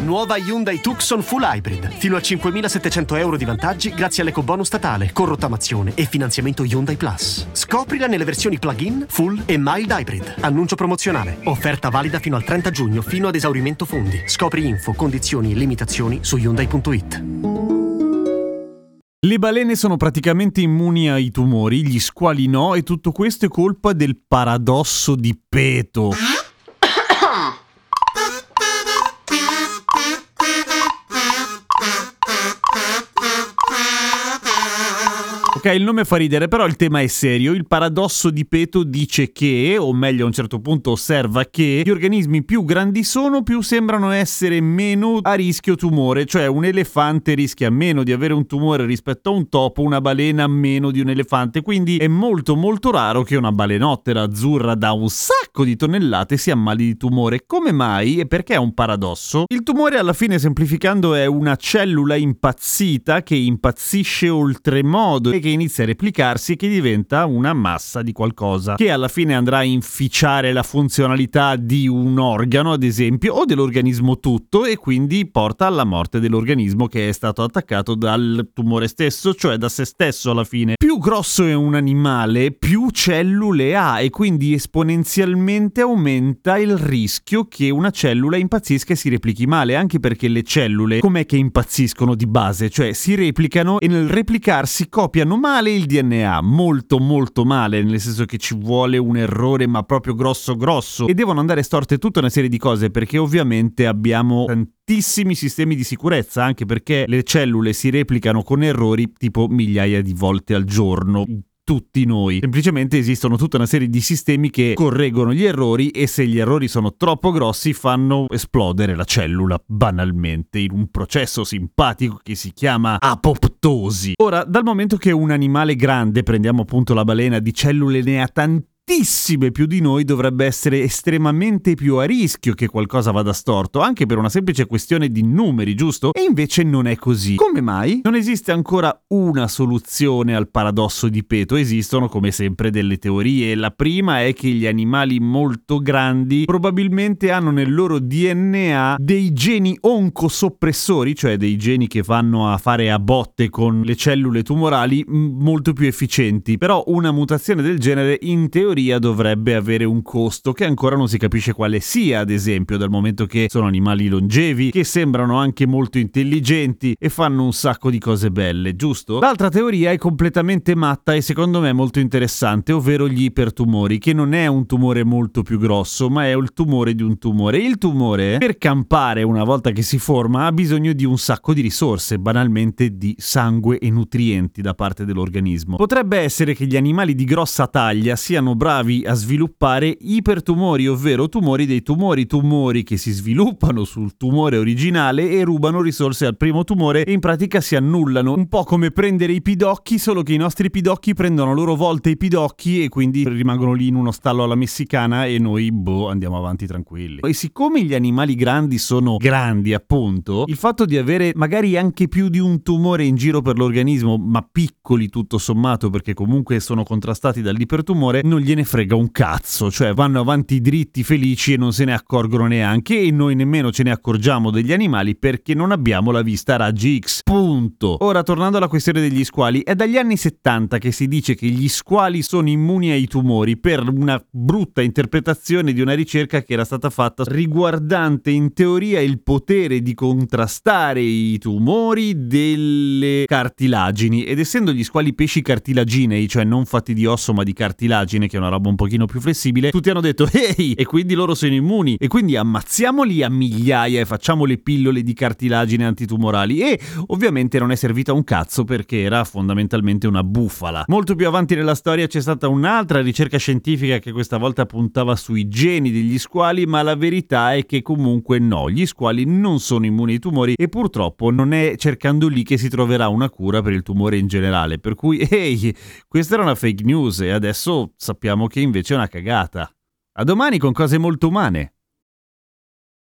Nuova Hyundai Tucson Full Hybrid. Fino a 5.700 euro di vantaggi grazie all'ecobonus statale, con rottamazione e finanziamento Hyundai Plus. Scoprila nelle versioni plug-in, full e mild hybrid. Annuncio promozionale. Offerta valida fino al 30 giugno, fino ad esaurimento fondi. Scopri info, condizioni e limitazioni su Hyundai.it. Le balene sono praticamente immuni ai tumori, gli squali no, e tutto questo è colpa del paradosso di Peto. Ok, il nome fa ridere, però il tema è serio. Il paradosso di Peto dice che, o meglio a un certo punto osserva che, gli organismi più grandi sono, più sembrano essere meno a rischio tumore. Cioè un elefante rischia meno di avere un tumore rispetto a un topo, una balena meno di un elefante. Quindi è molto molto raro che una balenottera azzurra da un sacco di tonnellate si ammali di tumore. Come mai? E perché è un paradosso? Il tumore alla fine, semplificando, è una cellula impazzita che impazzisce oltremodo e che inizia a replicarsi e che diventa una massa di qualcosa che alla fine andrà a inficiare la funzionalità di un organo, ad esempio, o dell'organismo tutto e quindi porta alla morte dell'organismo che è stato attaccato dal tumore stesso, cioè da se stesso alla fine. Più grosso è un animale, più cellule ha e quindi esponenzialmente aumenta il rischio che una cellula impazzisca e si replichi male, anche perché le cellule com'è che impazziscono di base? Cioè si replicano e nel replicarsi copiano male il DNA, molto molto male, nel senso che ci vuole un errore ma proprio grosso grosso. E devono andare storte tutta una serie di cose perché ovviamente abbiamo tantissimi sistemi di sicurezza, anche perché le cellule si replicano con errori tipo migliaia di volte al giorno tutti noi. Semplicemente esistono tutta una serie di sistemi che correggono gli errori e se gli errori sono troppo grossi fanno esplodere la cellula banalmente in un processo simpatico che si chiama apoptosi. Ora, dal momento che un animale grande, prendiamo appunto la balena, di cellule ne ha tantissime tantissime più di noi dovrebbe essere estremamente più a rischio che qualcosa vada storto, anche per una semplice questione di numeri, giusto? E invece non è così. Come mai? Non esiste ancora una soluzione al paradosso di Peto, esistono come sempre delle teorie. La prima è che gli animali molto grandi probabilmente hanno nel loro DNA dei geni oncosoppressori, cioè dei geni che vanno a fare a botte con le cellule tumorali molto più efficienti. Però una mutazione del genere in teoria teoria dovrebbe avere un costo che ancora non si capisce quale sia, ad esempio, dal momento che sono animali longevi, che sembrano anche molto intelligenti e fanno un sacco di cose belle, giusto? L'altra teoria è completamente matta e secondo me molto interessante, ovvero gli ipertumori, che non è un tumore molto più grosso, ma è il tumore di un tumore. Il tumore, per campare una volta che si forma, ha bisogno di un sacco di risorse, banalmente di sangue e nutrienti da parte dell'organismo. Potrebbe essere che gli animali di grossa taglia siano bravi a sviluppare ipertumori, ovvero tumori dei tumori, tumori che si sviluppano sul tumore originale e rubano risorse al primo tumore e in pratica si annullano, un po' come prendere i pidocchi, solo che i nostri pidocchi prendono a loro volta i pidocchi e quindi rimangono lì in uno stallo alla messicana e noi, boh, andiamo avanti tranquilli. E siccome gli animali grandi sono grandi, appunto, il fatto di avere magari anche più di un tumore in giro per l'organismo, ma piccoli tutto sommato, perché comunque sono contrastati dall'ipertumore, non gli gliene frega un cazzo, cioè vanno avanti dritti felici e non se ne accorgono neanche e noi nemmeno ce ne accorgiamo degli animali perché non abbiamo la vista a raggi X. Punto. Ora tornando alla questione degli squali, è dagli anni 70 che si dice che gli squali sono immuni ai tumori per una brutta interpretazione di una ricerca che era stata fatta riguardante in teoria il potere di contrastare i tumori delle cartilagini ed essendo gli squali pesci cartilaginei, cioè non fatti di osso ma di cartilagine che una roba un pochino più flessibile, tutti hanno detto ehi, e quindi loro sono immuni, e quindi ammazziamoli a migliaia e facciamo le pillole di cartilagine antitumorali. E ovviamente non è servita un cazzo perché era fondamentalmente una bufala. Molto più avanti nella storia c'è stata un'altra ricerca scientifica che questa volta puntava sui geni degli squali, ma la verità è che comunque no, gli squali non sono immuni ai tumori e purtroppo non è cercando lì che si troverà una cura per il tumore in generale. Per cui, ehi, questa era una fake news e adesso sappiamo sappiamo che invece è una cagata. A domani con cose molto umane.